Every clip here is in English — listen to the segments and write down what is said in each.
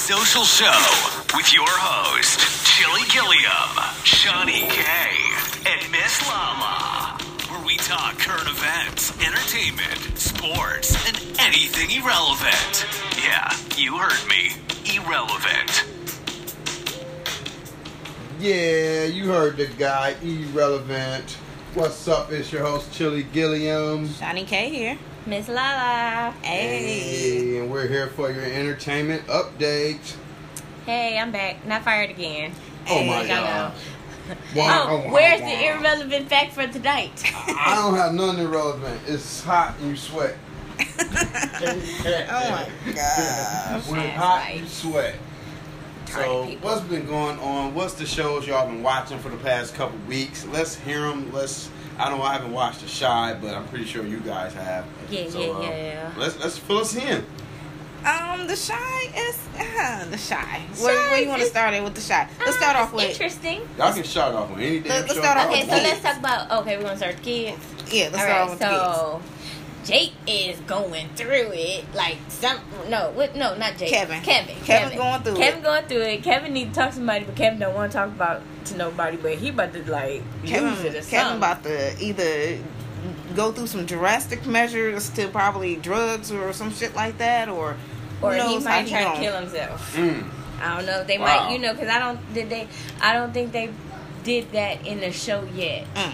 Social Show with your host, Chili Gilliam, Shani K, and Miss Lala, where we talk current events, entertainment, sports, and anything irrelevant. Yeah, you heard me. Irrelevant. Yeah, you heard the guy, irrelevant. What's up? It's your host, Chili Gilliam. Shani K here. Miss Lala. Hey. and we're here for your entertainment update. Hey, I'm back. Not fired again. Oh my Hey, god. Oh, Wow, where's wow. the irrelevant fact for tonight? I don't have nothing irrelevant. It's hot and you sweat. Oh my gosh. When it's hot, right. you sweat. So, what's been going on? What's the shows y'all been watching for the past couple weeks? Let's hear them. Let's. I don't know I haven't watched The Chi, but I'm pretty sure you guys have. Yeah, So, yeah, uh, yeah. Let's let's fill us in. Um, the Chi is uh, the Chi. Chi Where, where you want to start it with the Chi? Let's start Ah, off with interesting. Y'all can start off with anything. damn Let- let's start off with anything. Okay, with so kids. let's talk about. Okay, we're gonna start with kids. yeah. Let's All start right, off with the kids. So Jake is going through it like some. No, what? No, not Jake. Kevin. Kevin. Kevin going through it. Kevin it. going through it. Kevin need to talk to somebody, but Kevin don't want to talk about to nobody. But he about to like Kevin, lose it or Kevin something. about to either go through some drastic measures to probably drugs or some shit like that, or or he knows how might try to gonna- kill himself. Mm. I don't know. They Wow. might, you know, because I don't did they. I don't think they did that in the show yet. Mm.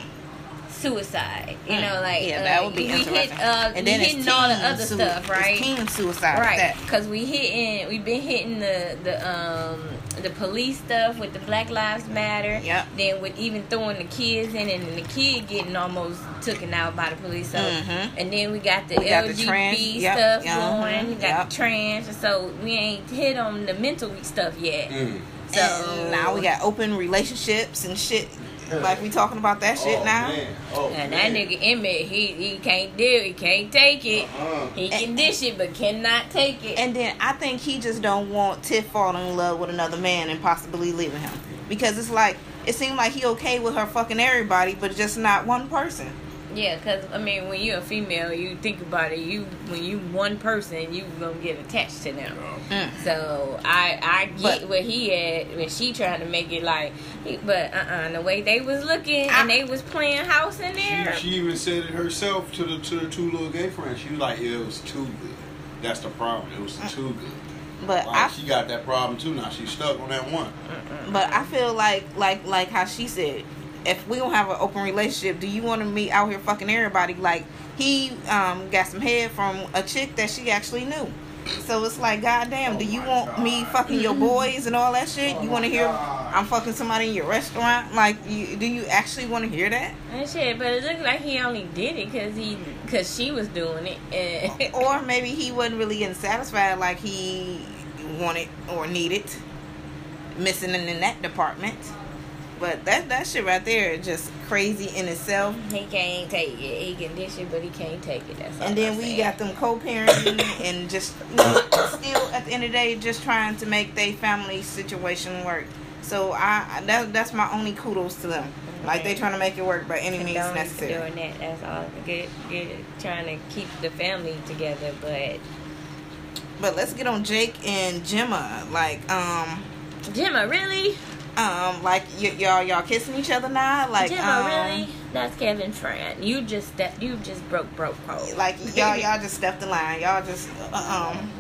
Suicide, you Mm. know, like yeah, uh, that would be we hit, uh, and we then it's hitting all the teen other sui- stuff, it's right? Teen suicide, Right, because we hitting, we've been hitting the the um the police stuff with the Black Lives Matter. Yep. Then with even throwing the kids in and the kid getting almost taken out by the police. So, Mhm. and then we got the We got the LGBT trans- yep, stuff yeah, going. We mhm, got yep. the trans. So we ain't hit on the mental stuff yet. Mm. So and now we got open relationships and shit. Like we talking about that shit oh, now. Man. Oh, And man. that nigga Emmett, he he can't do it. He can't take it. Uh-uh. He can dish it, but cannot take it. And then I think he just don't want Tiff falling in love with another man and possibly leaving him because it's like it seemed like he okay with her fucking everybody, but just not one person. Yeah, because I mean, when you're a female, you think about it. You when you one person, you gonna get attached to them. Mm. So I I get But- where he at when she trying to make it like, but uh uh the way they was looking I- and they was playing house in there. She, she even said it herself to the to the two little gay friends. She was like, yeah, "It was too good." That's the problem. It was too good. But Like, I she got that problem too. Now she's stuck on that one. but I feel like like like how she said, if we don't have an open relationship, do you want to meet out here fucking everybody? Like he um got some head from a chick that she actually knew. So it's like, goddamn, Oh do you want me fucking your boys and all that shit? Oh you want to hear God. I'm fucking somebody in your restaurant? Like, you, do you actually want to hear that? And shit, but it looked like he only did it because he because she was doing it. Or maybe he wasn't really getting satisfied like he wanted or needed missing in, in that department but that that shit right there is just crazy in itself he can't take it. He can dish it, but he can't take it. That's all and then I'm we saying. got them co-parenting and just you know, still at the end of the day just trying to make their family situation work so i that, that's my only kudos to them like they trying to make it work by any means necessary Doing that, that's all. Good, good. Trying to keep the family together, but but let's get on jake and gemma like um Gemma, really? Um, like y- y'all y'all kissing each other now, like Gemma, um, really? That's Kevin's friend. You just step. You just broke broke code. like y'all y'all just stepped the line. Y'all just uh, um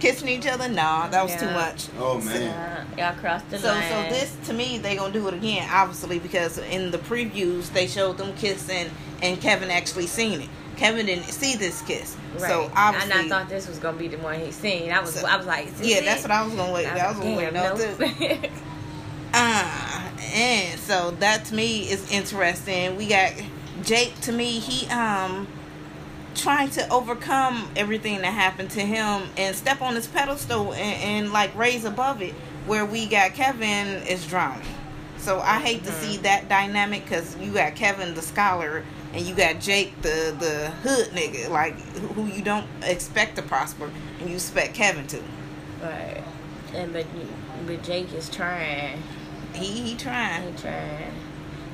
kissing each other. Nah, that was too much. Oh man. Uh, y'all crossed the So line. so this to me they gonna do it again, obviously because in the previews they showed them kissing and Kevin actually seen it. Kevin didn't see this kiss, Right. so obviously and I thought this was gonna be the one he seen. I was, So- I was like, yeah, it? that's what I was gonna wait. I was was gonna wait. damn, No, nope. Uh, and so that to me is interesting. We got Jake to me, he um trying to overcome everything that happened to him and step on his pedestal and, and like raise above it where we got Kevin is drowning. So I hate to see that dynamic because you got Kevin the scholar and you got Jake the the hood nigga like who who you don't expect to prosper and you expect Kevin to. right. And but but Jake is trying. He he trying. He trying.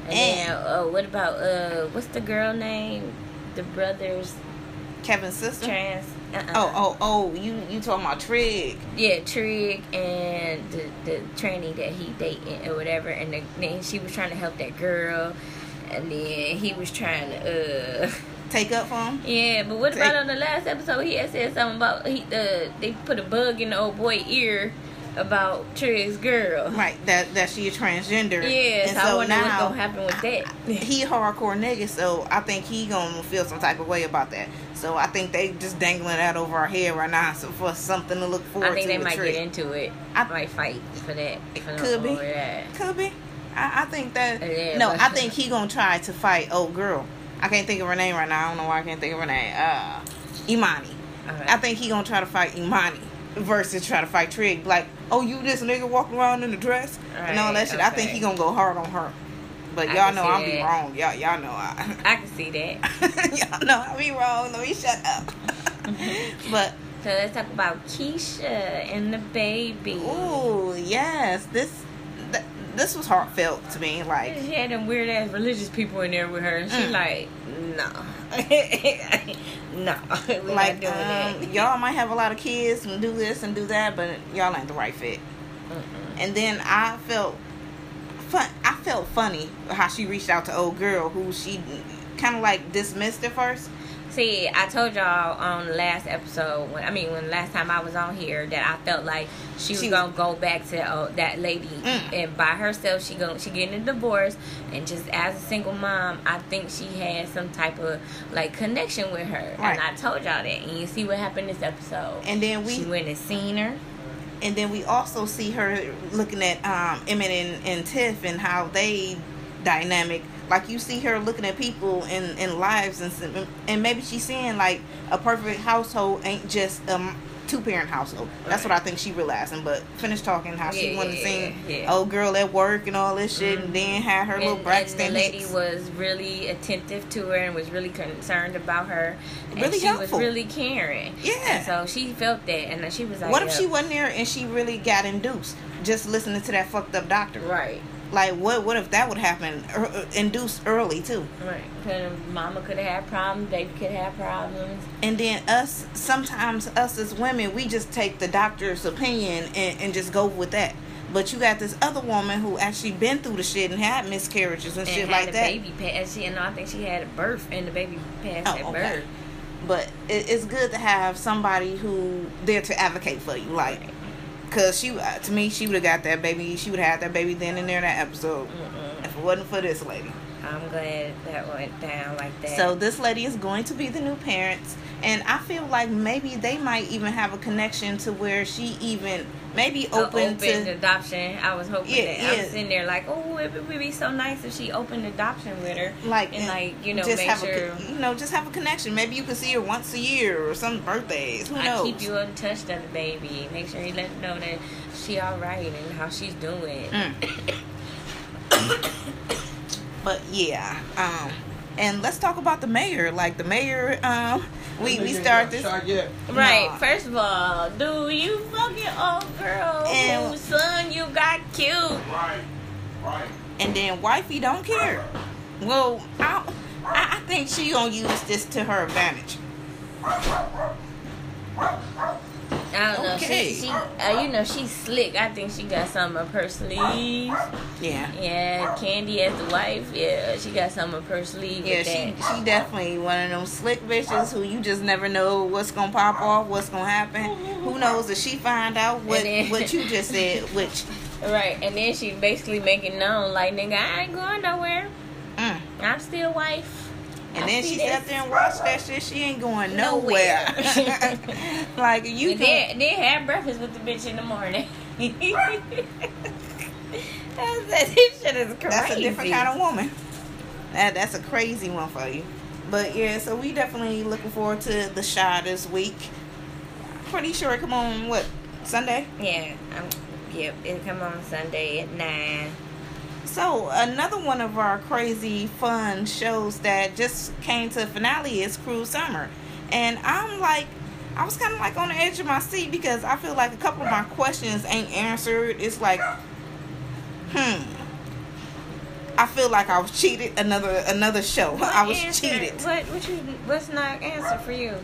And, And- then, uh, what about uh, what's the girl name? The brothers. Kevin's sister. Trans. Uh-uh. Oh, oh, oh! You you talking about Trig? Yeah, Trig and the the tranny that he dating or whatever, and the, then she was trying to help that girl, and then he was trying to. uh Take up for him? Yeah, but what about on the last episode? He had said something about he uh, they put a bug in the old boy ear about Trig's girl. Right. That that she a transgender. Yeah, And so, I wonder what's gonna happen with that. he hardcore nigga, so I think he gonna feel some type of way about that. So I think they just dangling that over our head right now, so for something to look forward I think to. they might get into it. I- might fight for that. For Could be. that. Could be. I, I think that. Yeah, no, I think he gonna try to fight old girl. I can't think of her name right now. I don't know why I can't think of her name. Uh, Imani. Alright. I think he gonna try to fight Imani versus try to fight Trig. Like, oh, you this nigga walking around in a dress and all that Right, shit. I think he gonna go hard on her. But I y'all know I'll be wrong. Y'all, y'all know I. I can see that. y'all know I'll be wrong. Let me shut up. but So let's talk about Keisha and the baby. ooh, yes, this th- this was heartfelt to me. Like, She had them weird ass religious people in there with her, and she Mm. like, no, no, we like not doing um, that. y'all might have a lot of kids and do this and do that, but y'all ain't the right fit. And then I felt fun. I felt funny how she reached out to old girl who she kind of like dismissed at first. See, I told y'all on the last episode when I mean when last time I was on here that I felt like she was gonna go back to uh, that lady Mm. and by herself. She going she getting a divorce and just as a single mom, I think she had some type of like connection with her. Right. And I told y'all that, and you see what happened this episode. And then she we went and seen her. and then we also see her looking at um, Emmett and, and Tiff and how they dynamic. Like you see her looking at people in, in lives and and maybe she's seeing like a perfect household ain't just a two parent household. That's what I think she realizing. But finish talking how she Yeah, wanted to see yeah. old girl at work and all this shit, and then mm-hmm. had her little and, and Braxton the lady was really attentive to her and was really concerned about her. And Really she helpful. was really caring. Yeah. And so she felt that, and then she was like, What if she wasn't there and she really got induced just listening to that fucked up doctor? Right. Like what? What if that would happen? Er, induced early too. Right. 'Cause mama could have had problems, baby could have problems. And then us, sometimes us as women, we just take the doctor's opinion and, and just go with that. But you got this other woman who actually been through the shit and had miscarriages and, And shit had like that. baby pass. She, and I think she had a birth, and the baby passed Oh, at okay. birth. But it, it's good to have somebody who there to advocate for you, like. Cause she, uh, to me, she would have got that baby. She would have had that baby then and there in that episode. If it wasn't for this lady. I'm glad that went down like that. So this lady is going to be the new parents, and I feel like maybe they might even have a connection to where she even maybe open, open to. adoption. I was hoping Yeah, that. I was in there like, oh, it would be so nice if she opened adoption with her. like and like you know just make have sure a, you know just have a connection. Maybe you can see her once a year or some birthdays. Who I knows? keep you in touch of the baby. Make sure you let her know that she all right and how she's doing. Mm. But yeah, um, and let's talk about the mayor. Like the mayor, um, we we start this. Shot yet. Right. Nah. First of all, do you fucking old girl And- whose son you got cute. Right. Right. and then wifey don't care. Well, I, I I think she gonna use this to her advantage. I don't know. Okay. She, she uh, you know, she's slick. I think she got something up her sleeve. Yeah. Yeah, Candy as the wife. Yeah, she got something up her sleeve. Yeah, she that. she definitely one of them slick bitches who you just never know what's gonna pop off, what's gonna happen. Who knows if she find out what then- what you just said, which Right, and then she basically making known like, nigga, I ain't going nowhere. mm. I'm still wife. And I then she sat there and watched that shit. She ain't going Nowhere. nowhere. like you And can, then, then have breakfast with the bitch in the morning. That's, that this shit is crazy. that's a different kind of woman. That that's a crazy one for you. But yeah, so we definitely looking forward to the shot this week. Pretty sure it come on what Sunday. Yeah, I'm, yep. It come on Sunday at nine. So another one of our crazy fun shows that just came to finale is Cruel Summer, and I'm like, I was kind of like on the edge of my seat because I feel like a couple of my questions ain't answered. It's like, hmm, I feel like I was cheated. Another another show. What I was answer- cheated. What what you what's not answer for you?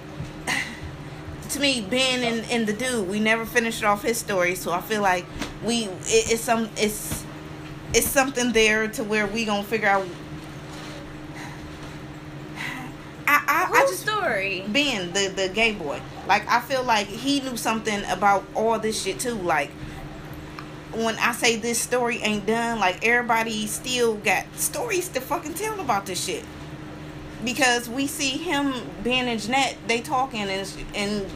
to me, Ben and, and the dude, we never finished off his story, so I feel like we it, it's some it's it's something there to where we gonna figure out. I I, I just story? Ben the the gay boy, like I feel like he knew something about all this shit too. Like when I say this story ain't done, like everybody still got stories to fucking tell about this shit because we see him Ben and Jeanette they talking and and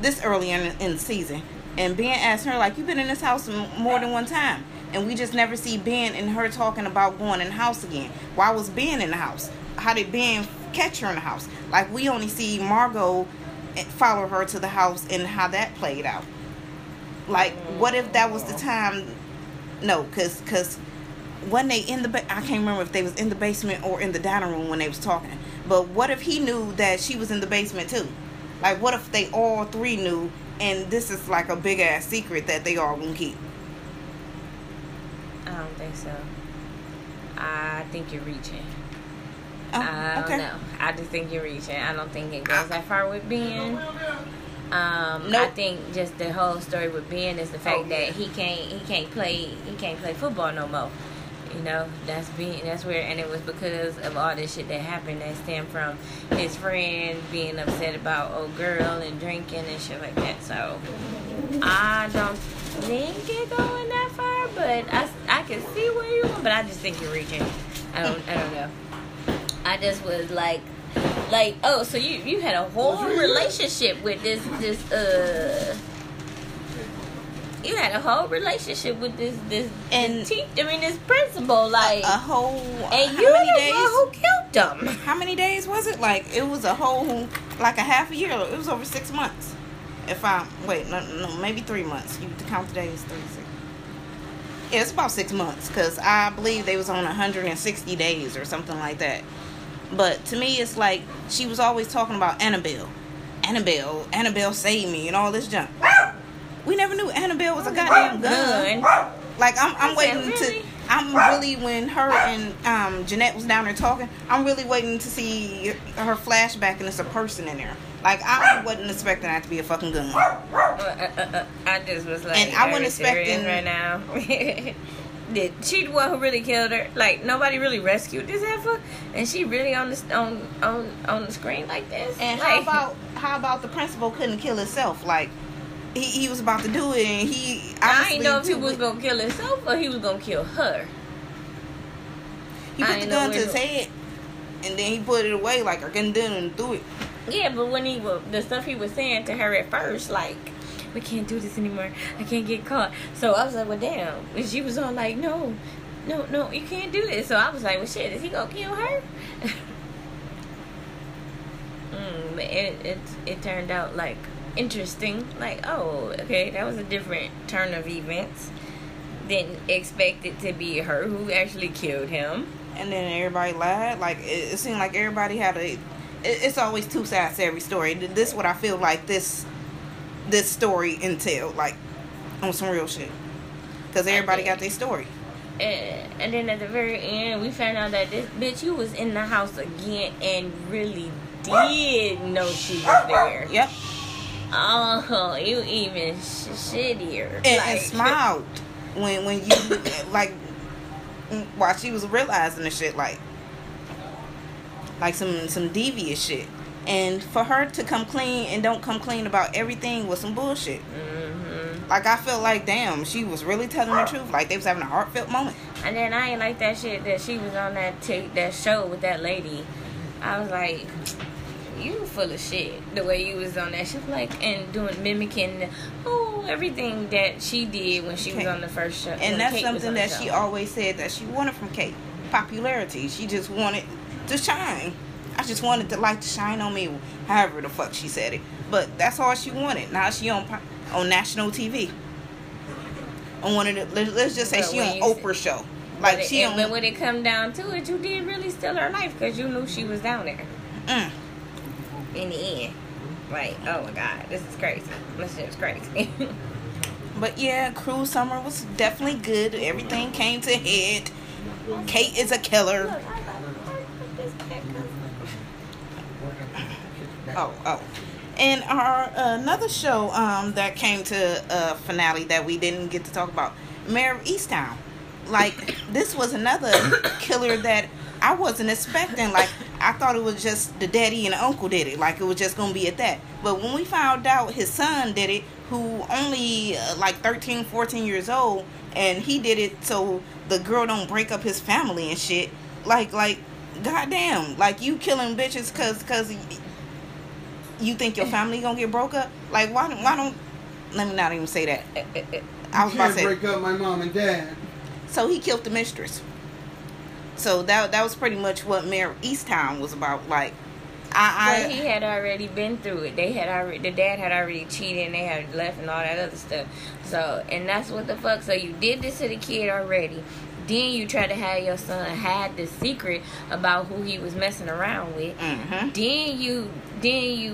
this early in, in the season and Ben asked her like you've been in this house more than one time and we just never see Ben and her talking about going in the house again why was Ben in the house how did Ben catch her in the house like we only see Margot follow her to the house and how that played out like what if that was the time no because because when they in the ba- I can't remember if they was in the basement or in the dining room when they was talking. But what if he knew that she was in the basement too? Like what if they all three knew and this is like a big ass secret that they all gonna keep? I don't think so. I think you're reaching. Oh, I don't okay. know. I just think you're reaching. I don't think it goes that far with Ben. Um, I think just the whole story with Ben is the fact Oh, that he can't he can't play he can't play football no more. You know, that's being that's where and it was because of all this shit that happened that stemmed from his friend being upset about old girl and drinking and shit like that. So I don't think it going that far, but I, I can see where you're going, but I just think you're reaching. I don't I don't know. I just was like like oh so you you had a whole relationship with this this uh you had a whole relationship with this this And- this teacher I mean this principal like A whole and you many the days? one who killed them. How many days was it? Like it was a whole like a half a year. It was over six months. If I wait, no, no, maybe three months. You to count the days, three, six. Yeah, it's about six months because I believe they was on 160 days or something like that. But to me, it's like she was always talking about Annabelle, Annabelle, Annabelle saved me, and all this junk. We never knew Annabelle was a goddamn gun. Like I'm, I'm waiting really? to. I'm really when her and um, Jeanette was down there talking. I'm really waiting to see her flashback and it's a person in there. Like I wasn't expecting that to be a fucking gun. Uh, uh, uh, I just was like, And I wasn't expecting- right now. Did she the one who really killed her? Like nobody really rescued this heifer, and she really on the on on on the screen like this. And like, how about how about the principal couldn't kill himself? Like he, he was about to do it and he. I didn't know if he was gonna kill himself or he was gonna kill her. He put the gun to his head, and then he put it away like I couldn't do and threw it. Yeah, but when he was the stuff he was saying to her at first, like we can't do this anymore. I can't get caught. So I was like, well, damn. And she was all like, no, no, no, you can't do this. So I was like, well, shit, is he gonna kill her? mm, but it, it it turned out like interesting. Like, oh, okay, that was a different turn of events. Didn't expect it to be her who actually killed him. and then everybody lied. Like it, it seemed like everybody had a. It, it's always two sides to every story. This what I feel like this this story entailed, like on some real shit. Because everybody got their story. And, and then at the very end, we found out that this bitch, you was in the house again and really did know she was there. Yep, Oh, you even sh- shittier. and, and smiled when when you like while she was realizing the shit, like like some some devious shit. And for her to come clean and don't come clean about everything was some bullshit. mhm. Like I felt like damn, she was really telling the truth. Like they was having a heartfelt moment. And then I ain't like that shit that she was on that t- that show with that lady. I was like, you full of shit. The way you was on that shit, like and doing mimicking, oh everything that she did when she was on the first show. And that's Kate something that she always said that she wanted from Kate. Popularity. She just wanted to shine. I just wanted the light to shine on me. However the fuck she said it. But that's all she wanted. Now she on on national TV. On one of the let- let's just say But she on Oprah show. Like she it, on but when it come down to it, you did really steal her life because you knew she was down there mm, in the end. Like, oh my god, this is crazy. This shit is crazy. But yeah, Cruel Summer was definitely good. Everything came to head. Kate is a killer. Look, I got to work with this nigga. Oh, oh. And our another show um that came to a finale that we didn't get to talk about, Mare of Easttown. Like this was another killer that I wasn't expecting. Like I thought it was just the daddy and the uncle did it. Like it was just gonna be at that. But when we found out his son did it, who only uh, like 13, 14 years old, and he did it so the girl don't break up his family and shit. Like like goddamn, like you killing bitches cause cause you think your family gonna get broke up? Like why don't why don't let me not even say that. Eh, eh, eh, I was about Can't to say break up my mom and dad. so he killed the mistress. So that that was pretty much what Mare of Easttown was about. Like I, But he had already been through it. They had already, the dad had already cheated and they had left and all that other stuff. So, and that's what the fuck. So you did this to the kid already. Then you tried to have your son hide the secret about who he was messing around with. Mhm. Then you, then you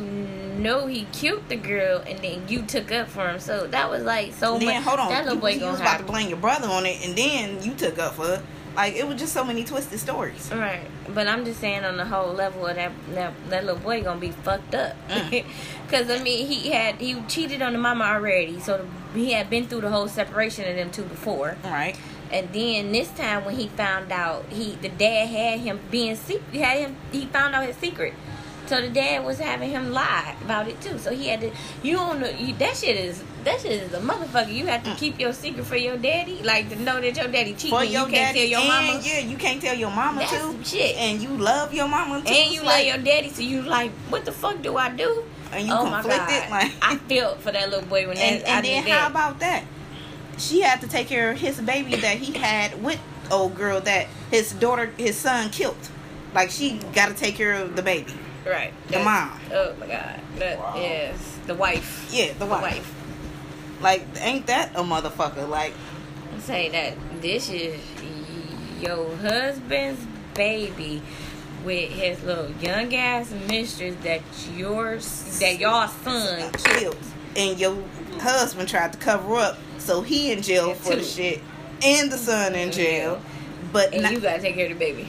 know he killed the girl, and then you took up for him. So that was like so then much. hold on, that little you, boy you gonna was about to blame your brother on it, and then you took up for. Like it was just so many twisted stories. Right, but I'm just saying on the whole level of that that, that little boy gonna be fucked up. Mm. Cause I mean he had he cheated on the mama already, so he had been through the whole separation of them two before, Right? and then this time when he found out he the dad had him being secret, had him he found out his secret. So the dad was having him lie about it too. So he had to. You don't know. You, that shit is that shit is a motherfucker. You have to keep your secret for your daddy, like to know that your daddy cheating. For your you can't daddy, tell your and mama. yeah, you can't tell your mama That's too. shit. And you love your mama too. And you It's love your daddy, so you like, what the fuck do I do? And you oh my conflicted, god! like- I felt for that little boy when And, that, I and then did how that. about that? She had to take care of his baby that he had with old girl that his daughter, his son killed. Like she got to take care of the baby. Right, the That's- mom. Oh my god! That Wow. yes, the wife. Yeah, the wife. Like ain't that a motherfucker? Like Say that this is your husband's baby with his little young ass mistress that yours that y'all son killed. killed, and your husband tried to cover up, so he in jail for the shit, and the son in jail. But And not, you gotta take care of the baby.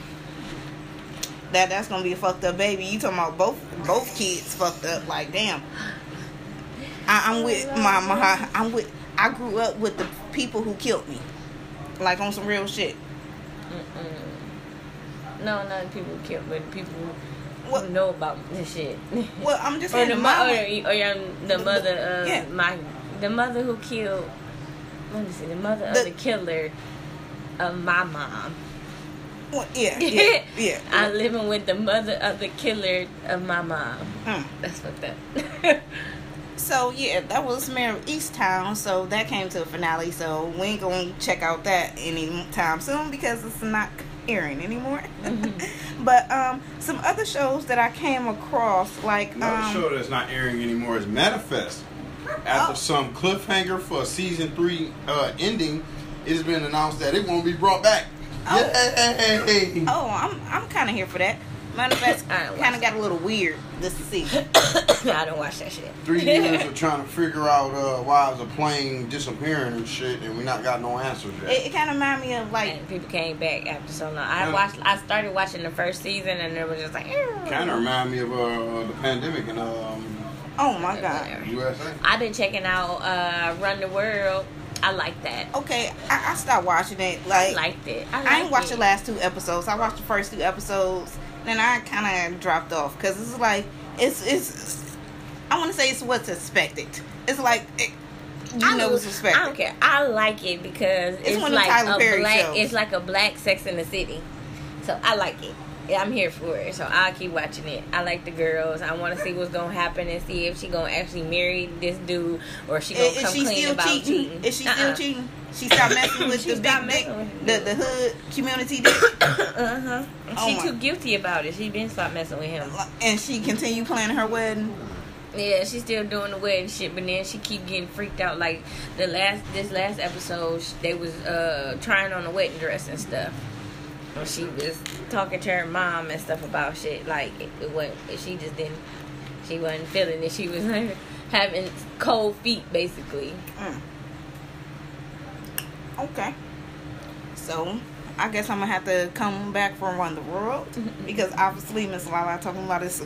That that's gonna be a fucked up baby. You talking about both both kids fucked up? Like damn. I, I'm with my my. I'm with. I grew up with the people who killed me, like on some real shit. Mm-mm. No, not the people who killed, but the people who What? know about this shit. Well, I'm just or saying the the mother, or, or your, the mother of Yeah. my, the mother who killed. Let me see, the mother The- of the killer of my mom. Well, yeah, yeah, yeah. I'm living with the mother of the killer of my mom. Mm. That's fucked up. So yeah, that was Mare of Easttown. So that came to a finale. So we ain't gonna check out that anytime soon because it's not airing anymore. but um, some other shows that I came across, like Another um, show that's not airing anymore is Manifest. After Oh. some cliffhanger for season three uh, ending, it has been announced that it won't be brought back. Oh. Yay! oh, I'm I'm kind of here for that. Manifest I kind of got a little weird this season. I don't watch that shit. Three years of trying to figure out uh, why is a plane disappearing and shit, and we not got no answers yet. It, it kind of remind me of like And people came back after so long. I watched. I started watching the first season, and it was just like. kind of remind me of uh, the pandemic in um, oh my god. USA. I've been checking out uh, Run the World. I like that. Okay, I, I stopped watching it. I Like liked it. I, I ain't watched it. the last two episodes. I watched the first two episodes, then I kind of dropped off because it's like it's it's. I want to say it's what's expected. It's like it, you I know what's expected. I don't care. I like it because it's, one of like Tyler a Perry black. shows. It's like a black Sex in the City. So I like it. I'm here for it. So I'll keep watching it. I like the girls. I want to see what's gonna happen and see if she gonna actually marry this dude or she gonna Is, come is she clean still about cheating? cheating. Is she Uh-uh. still cheating? She stopped messing with the big, the, the hood community Uh huh. Oh she my- too guilty about it. She been stopped messing with him. and she continue planning her wedding. Yeah, she's still doing the wedding shit, but then she keep getting freaked out. Like the last, this last episode, they was uh trying on the wedding dress and stuff. And she was talking to her mom and stuff about shit. Like it, it she just didn't, she wasn't feeling it. She was like having cold feet, basically. Mm. Okay. So, I guess I'm gonna have to come back from around the world because obviously Miss Lala talking about this.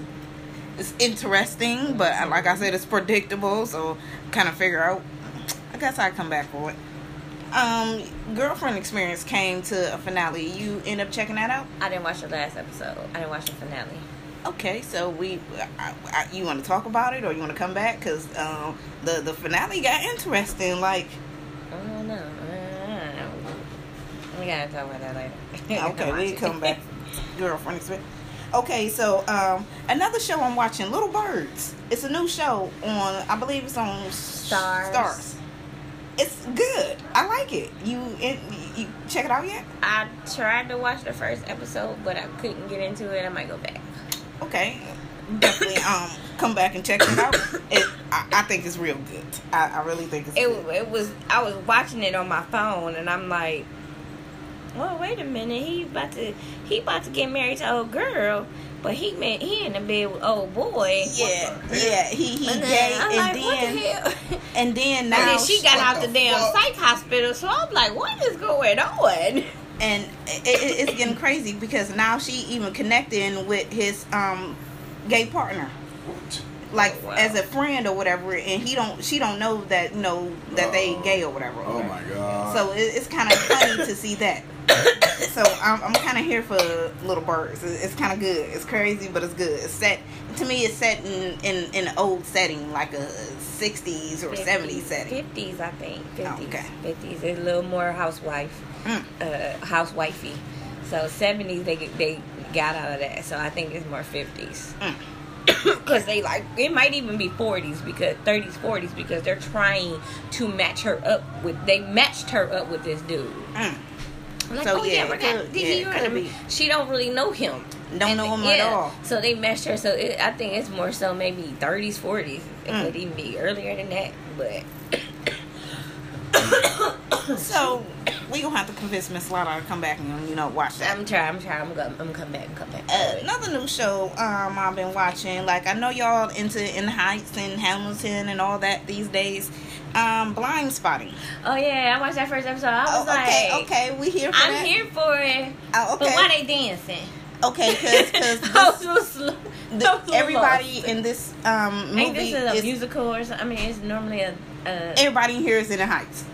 It's interesting, but like I said, it's predictable. So kind of figure out. I guess I come back for it. Um, girlfriend experience came to a finale. You end up checking that out. I didn't watch the last episode. I didn't watch the finale. Okay, so we, I, I, you want to talk about it or you want to come back? Cause um, the the finale got interesting. Like, I don't know. I don't know. We gotta talk about that later. okay, we come back. Girlfriend experience. Okay, so um, another show I'm watching, Little Birds. It's a new show on, I believe it's on Starz. Starz. It's good. I like it. You it, you check it out yet? I tried to watch the first episode, but I couldn't get into it. I might go back. Okay, definitely um come back and check it out. It, I, I think it's real good. I, I really think it's It, good. it was I was watching it on my phone, and I'm like, well, wait a minute. He about to he about to get married to old girl, but he meant he in the bed with old boy. Yeah, yeah. He he And gay, then I'm and like, then what the hell? and then And now then she got what out the, the damn psych hospital, so I'm like, what is going on? and it, it, it's getting crazy because now she even connecting with his um gay partner What? like Oh, wow. as a friend or whatever and he don't she don't know that you know that they gay or whatever Oh my god. so it, it's kind of funny to see that so i'm, I'm kind of here for little birds It- it's kind of good it's crazy but it's good it's set to me it's set in in, in an old setting like a 60s or 70s setting 50s, I think. 50s. okay. 50s. It's a little more housewife, Mm. uh, housewifey. So 70s, they they got out of that. So I think it's more 50s. Mm. Because they like, it might even be 40s, because 30s, 40s, because they're trying to match her up with, they matched her up with this dude. Mm. I'm like, So, oh yeah, yeah, we're not, could- did yeah, you it know could what I mean? be. She don't really know him. Don't know him at all. So they meshed her. So it, I think it's more so maybe 30s, 40s. It Mm. could even be earlier than that. But so we gonna have to convince miss Lala to come back and you know watch that I'm trying. I'm trying. I'm gonna. I'm gonna come back and come back. Uh, another new show um I've been watching. Like I know y'all into In the Heights and Hamilton and all that these days. Um, Blind Spotting. oh yeah, I watched that first episode. I was Oh, okay, like, okay, we here for it. I'm that. here for it. Oh, But why they dancing? okay, because I was a little slow. I was a little everybody lost. in this um movie Ain't this is a is musical or something? I mean, it's normally a. a everybody here is in the Heights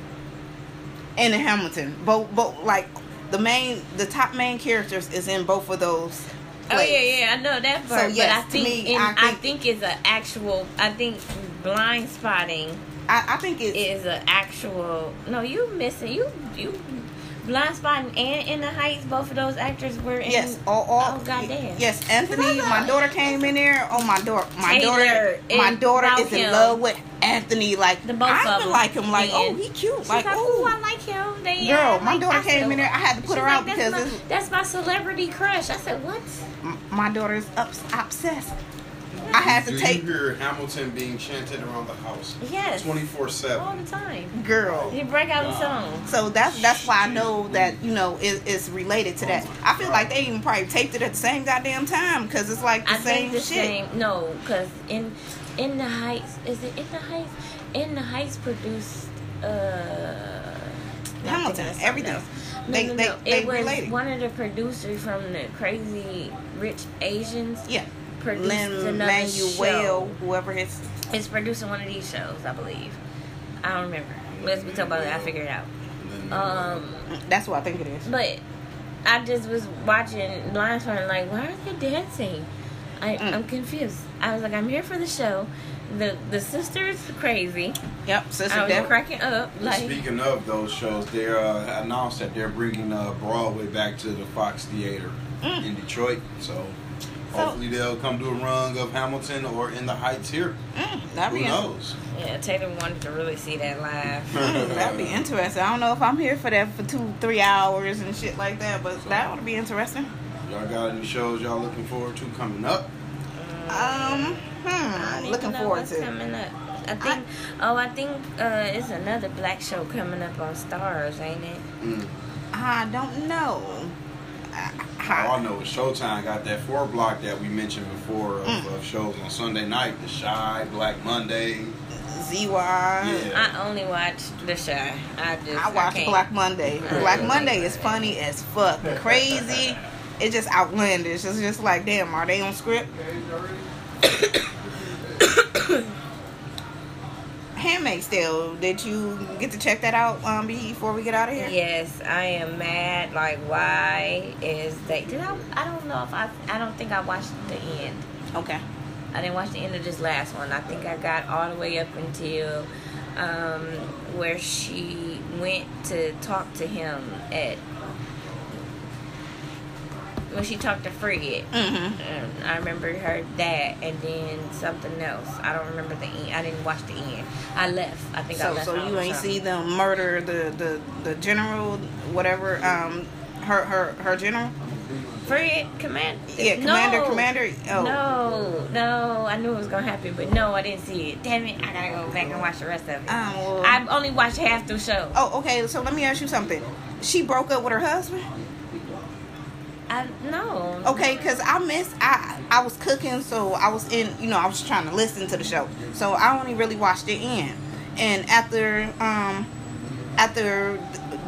and in Hamilton. Both, both like the main, the top main characters is in both of those. oh yeah, yeah, I know that part. yes, but I think, me, in, I I think- think it's an actual. I think blind spotting I, I think it's is an actual. No, you missing. You you blind spotting and in the heights. Both of those actors were in. Yes, all, all Oh, goddamn. Yes, Anthony. My daughter came in there. Oh, my daughter. My Taylor daughter. My is daughter is in him. love with Anthony. Like The both I of like him. Like Yeah. oh, he cute. She's like like, oh, oh, I like him. They, Girl, uh, my daughter I came in there. I had to put her out like, because that's my, that's my celebrity crush. I said, what? my daughter's ups, obsessed. I had to Do take you hear Hamilton being chanted around the house? Yes. 24 seven. All the time. girl. You break out in song. So that's that's why I know that you know it, it's related to that. I feel like they even probably taped it at the same goddamn time because it's like the I same the shit. same. No, because in in the heights, is it in the heights? In the heights produced. uh not Hamilton, thinking of something everything. else. No, They- no, they- no. they it was related. one of the producers from the Crazy Rich Asians. Yeah, Produced Lin another Manuel, show. whoever his. It's producing one of these shows, I believe. I don't remember. Let's be talking about it. I figure it out. Um, That's what I think it is. but I just was watching Blind Spot and like, why are they dancing? I, Mm. I'm confused. I was like, I'm here for the show. The the sisters crazy. Yep, Sister I was Death. cracking up. Like, Speaking of those shows, they uh, announced that they're bringing uh, Broadway back to the Fox Theater Mm. in Detroit. So, So- hopefully they'll come do a run of Hamilton or in the Heights here. Mm, that'd Who be knows? yeah, Taylor wanted to really see that live. Mm, that'd be interesting. I don't know if I'm here for that for two, three hours and shit like that, but that would be interesting. Y'all got any shows y'all looking forward to coming up? Um, hmm, looking forward to. coming up. I think. oh, I think uh, it's another black show coming up on Starz, ain't it? Mm. I don't know. All I know is Showtime got that four block that we mentioned before of, Mm. of shows on Sunday night. The Chi, Black Monday. ZY. Yeah. I only watched The Chi. I just I watched can't. Black Monday. Black Monday is funny as fuck. Crazy. It's just outlandish. It's just like, damn, are they on script? Handmaid's Tale. Did you get to check that out um, before we get out of here? Yes, I am mad. Like, why is they? Did I? I don't know if I. I don't think I watched the end. Okay. I didn't watch the end of this last one. I think I got all the way up until um, where she went to talk to him at when she talked to Fred. Mm-hmm. I remember her that, and then something else. I don't remember the end. I didn't watch the end. I left. I think I So, left. so you ain't see them murder the the the general, whatever. Um, her her her general. Fred, command. Yeah, commander, no. commander. Oh, No, no, I knew it was gonna happen, but no, I didn't see it. Damn it, I gotta go back and watch the rest of it. Um, well, I've only watched half the show. oh, okay. So let me ask you something. She broke up with her husband. I no. Okay, cause I missed. I I was cooking, so I was in. You know, I was trying to listen to the show, so I only really watched it in. And after um, after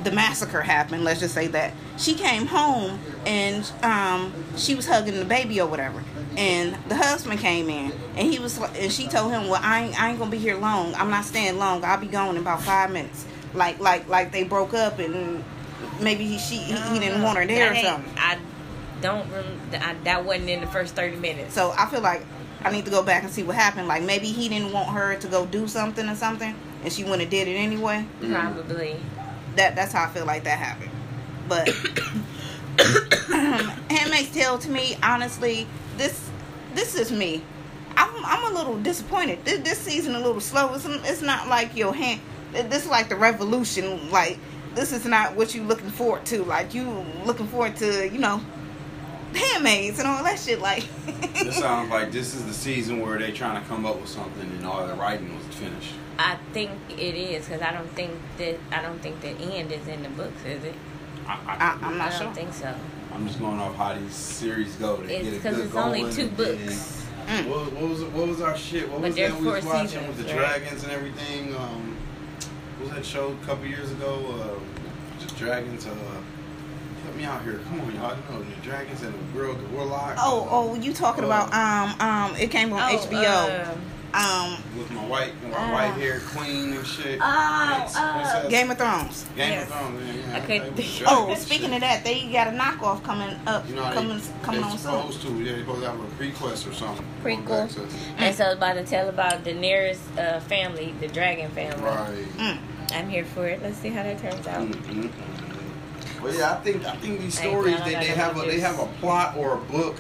the massacre happened, let's just say that she came home and um, she was hugging the baby or whatever. And the husband came in, and he was, and she told him, "Well, I ain't, I ain't gonna be here long. I'm not staying long. I'll be gone in about five minutes." Like, like, like they broke up, and maybe he, she, he, he didn't want her there or something. I don't. Rem- I, that wasn't in the first thirty minutes. So I feel like I need to go back and see what happened. Like maybe he didn't want her to go do something or something, and she went and did it anyway. Mm-hmm. Probably. That that's how I feel like that happened. But Handmaid's Tale to me, honestly, this this is me. I'm I'm a little disappointed. This, this season a little slow. It's, it's not like your hand. This is like the revolution. Like this is not what you looking forward to. Like you looking forward to you know handmaids and all that shit. Like it sounds like this is the season where they're trying to come up with something and all the writing was finished. I think it is because I don't think that I don't think the end is in the books, is it? I, I, I, I'm I not don't sure. think so. I'm just going off how these series go. They It's get a because good it's only two books. Mm. What, what was what was our shit? What But was there's that we was four watching seasons, with the right? dragons and everything? Um, what was that show a couple years ago? Uh, the dragons. Uh, help me out here. Come on, y'all. know the dragons and the girl, the warlock. Oh, oh, you talking Uh, about um um? It came on Oh, HBO. um, Um, with my white, my Uh, white hair queen and shit. Oh, What's- uh. Game of Thrones. Game yes. of Thrones. Yeah, yeah, okay, think- with Oh, speaking shit. of that, they got a knockoff coming up, You know, how coming they, coming on soon. supposed to. Yeah, they supposed to have a prequest or something. Going Prequel. back to- And so it's about to tell about the nearest uh, family, the dragon family. Right. Mm. I'm here for it. Let's see how that turns out. Mhm. Well, yeah, I think I think these stories they, they have a they have a plot or a book,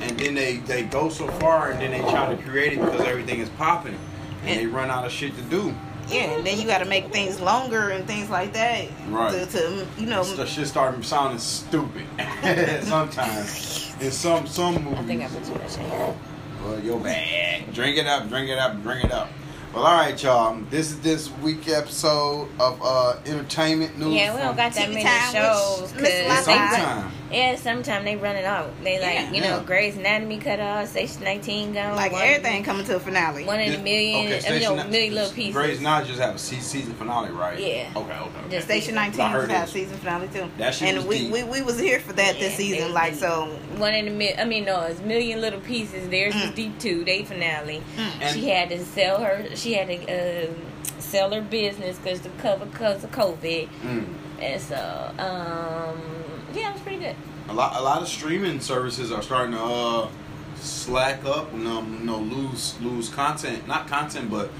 and then they they go so far and then they try to create it because everything is popping, and they run out of shit to do. Yeah, and then you got to make things longer and things like that. Right. To, to you know, The shit started sounding stupid sometimes in some some movies. I think I put too much in here. Well, you're bad. Drink it up, drink it up, drink it up. Well, all right, y'all. This is this week episode of uh, entertainment news. Yeah, we don't got that TV many time, shows. which 'cause It's Lala- they- summertime. Yeah, sometimes they run it out. They like, Yeah. you know, Yeah. Grey's Anatomy cut off, Station 19 gone. like one- everything coming to a finale. One in a million, okay, I mean, no, million little pieces. Grey's not just have a season finale, right? Yeah. Okay, okay. okay. Station 19 I heard has it. season finale too. That shit and was we, deep. we we was here for that this season. they- like they- so, One in a million. I mean, no, it's million little pieces. There's was Mm. deep too. They finale. And- she had to sell her. She had to uh, sell her business because the cover because of COVID. Mm. And so, um, yeah, it was pretty good. A lot, a lot of streaming services are starting to uh, slack up and um, you know lose lose content, not content, but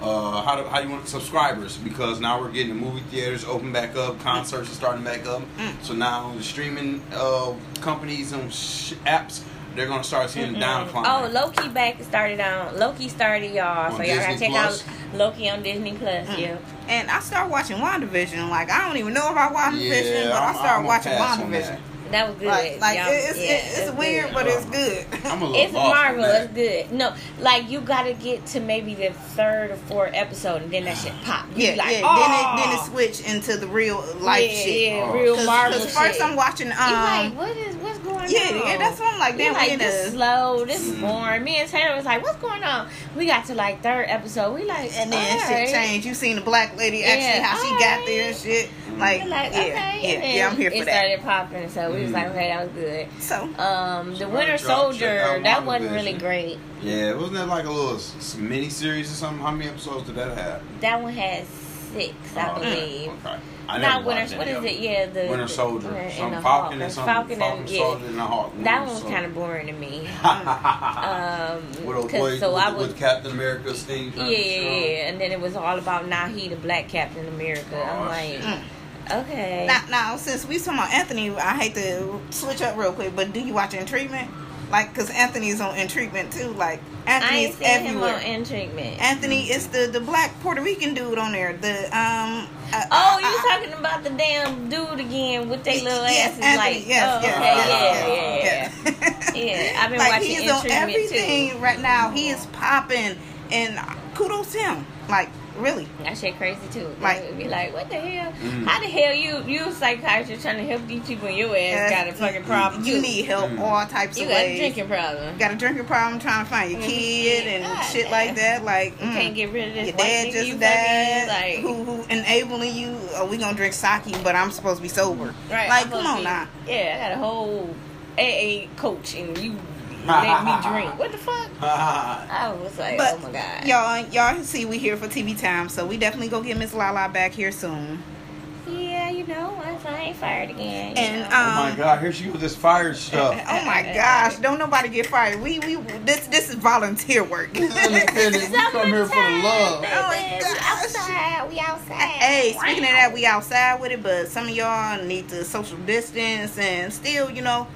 uh, how do how do you want subscribers? Because now we're getting the movie theaters open back up, concerts are starting back up. Mm. So now the streaming uh, companies and sh- apps they're gonna start seeing downcline. Oh, Loki back started on Loki started y'all, On so y'all gotta check Plus? out Loki on Disney Plus. Mm. Yeah, and I started watching WandaVision. Like I don't even know about WandaVision, Yeah, but I I'm- started I'm watching WandaVision. that. that was good. Like like it's yeah, it's, it's weird, good. but it's good. I'm a little It's lost Marvel. It's good. No, like you gotta get to maybe the third or fourth episode, and then that shit pop. You yeah, like, yeah. Oh! Then it then it switch into the real life yeah, shit. Yeah, Oh. real Cause, Marvel 'cause first shit. I'm watching you um like, what is what's going Yeah, on? yeah, that's what I'm like. We Damn, like we this a- slow, this is boring. Me and Taylor was like, "What's going on?" We got to like third episode. We like, and then all shit right. changed. You seen the black lady actually Yeah, how she got there and shit. Like, like, yeah, okay, yeah, and yeah. I'm here for it that. started popping, so we was like, okay, that was good. So Um, the Winter y'all check out Soldier, that wasn't really great. Yeah, wasn't that like a little mini series or something? How many episodes did that have? That one has six, I Oh, believe. Okay. I never Not Winter. What is it? Yeah, the Winter the- Soldier. and Some the Falcon Hawk- and the something. Falcon, Falcon, and yeah. Soldier and the Hawk. That one was kind of boring to me. Um, with, a, 'cause- with, so I with, was with Captain America's thing. Yeah, yeah, yeah, and then it was all about now he the black Captain America. I'm Oh, like, shit. Mm. okay. now, now since we talking about Anthony, I hate to switch up real quick, but do you watch In Treatment? Like, cause Anthony's on In Treatment too. Like, I Anthony's everywhere. on in treatment. Anthony is the the black Puerto Rican dude on there. The um. Uh, Oh, uh, you uh, talking about the damn dude again with their little yes, asses? Anthony, like, yes, oh, yes, okay, yes, yeah, yeah, yeah. Yeah, I've been like watching he's on everything too. right now. He is popping, and kudos to him. Like, really. That shit crazy too. Like- Like, be like, what the hell? Mm. How the hell you you a psychiatrist trying to help these people and your ass got a fucking problem You too? need help Mm. all types you of got a drinking problem. Got a drinking problem trying to find your Mhm. kid and God shit damn. like that. Like, You mm. can't get rid of this your dad nigga just you died. like. who, who enabling you? Oh, we gonna drink sake, but I'm supposed to be sober. Right, Like, I'm come on to be- now. Yeah, I got a whole AA coach and you let me drink. What the fuck? I was like, But oh my god. y'all, y'all see we here for TV time, so we definitely go get Miss Lala back here soon. Yeah, you know, once I ain't fired again. And, um, oh my God! Here she with this fired stuff. Oh my gosh! Don't nobody get fired. We we this this is volunteer work. We come here for the love. Oh my Baby, gosh. We outside. We outside. Hey, speaking of that, we outside with it, but some of y'all need to social distance and still, you know,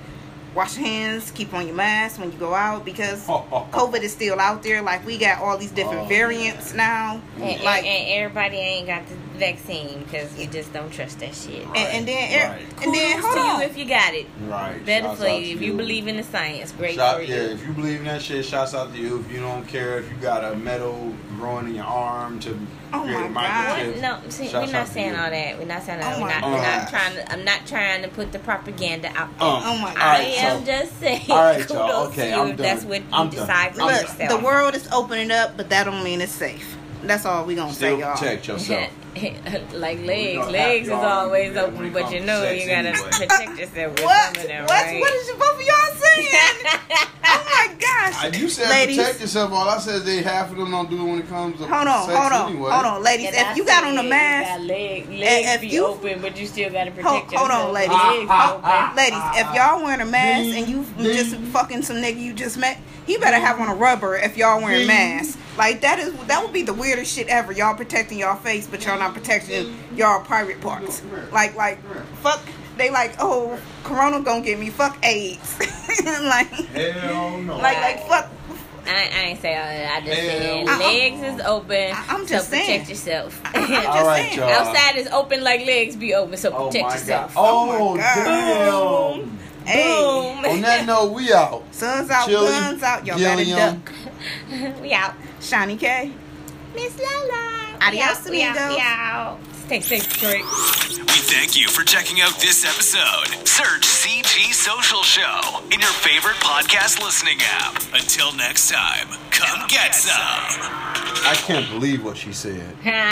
wash your hands, keep on your mask when you go out because COVID is still out there. Like we got all these different Oh, variants now. And, Like and, and everybody ain't got the vaccine because you just don't trust that shit. and, and then Right. and then Kudos hold to on. you if you got it. Right. Better Shouts for you. If you believe in the science, great Shout, for you. yeah, if you believe in that shit, shouts out to you. If you don't care, if you got a metal growing in your arm to Oh create a my God. microchip. No, see, shouts we're not saying all that. We're not saying all Oh that. We're not, we're not trying to. I'm not trying to put the propaganda out there. Um, Oh my all God. I right, am so- just saying. All right, y'all. Okay, I'm if that's done. what you I'm done. decide for Look, yourself. the world is opening up, but that don't mean it's safe. That's all we gonna Still say, y'all. protect yourself. like legs, legs is always do that when open, but you know you gotta anyway. protect yourself with What? some of them, What? right? What is both of y'all saying? oh my gosh! Uh, you said ladies, protect yourself. All I said is they half of them don't do it when it comes to hold on, sex hold on, anyway. hold on, ladies. And if I you got on a mask, leg, eh, legs if be you- open, but you still gotta protect Hold- yourself. hold on, ladies. Legs open. Ah, ah, ladies, if ah, y'all wearing a mask Ding, and you ding. just fucking some nigga you just met, he better have on a rubber if y'all wearing Ding. masks. Like that is that would be the weirdest shit ever. Y'all protecting y'all face, but y'all not protecting y'all private parts. Like like fuck. They like oh Corona gonna get me. Fuck AIDS. like Hell no. like like fuck. I, I ain't say all that. I just Hell said no. legs is open, I- I'm so just protect yourself. I'm just All right, saying. y'all. Outside is open like legs be open, so Oh protect my yourself. god. Oh, Oh my God. damn. Hey, Boom. On that note, we out. suns out, Chili, guns out. Y'all gotta duck. we out. Shani K. Miss Lala. Adios, we out, we out, we out. Stay safe, Detroit. We thank you for checking out this episode. Search CG Social Show in your favorite podcast listening app. Until next time, come get some. I can't believe what she said.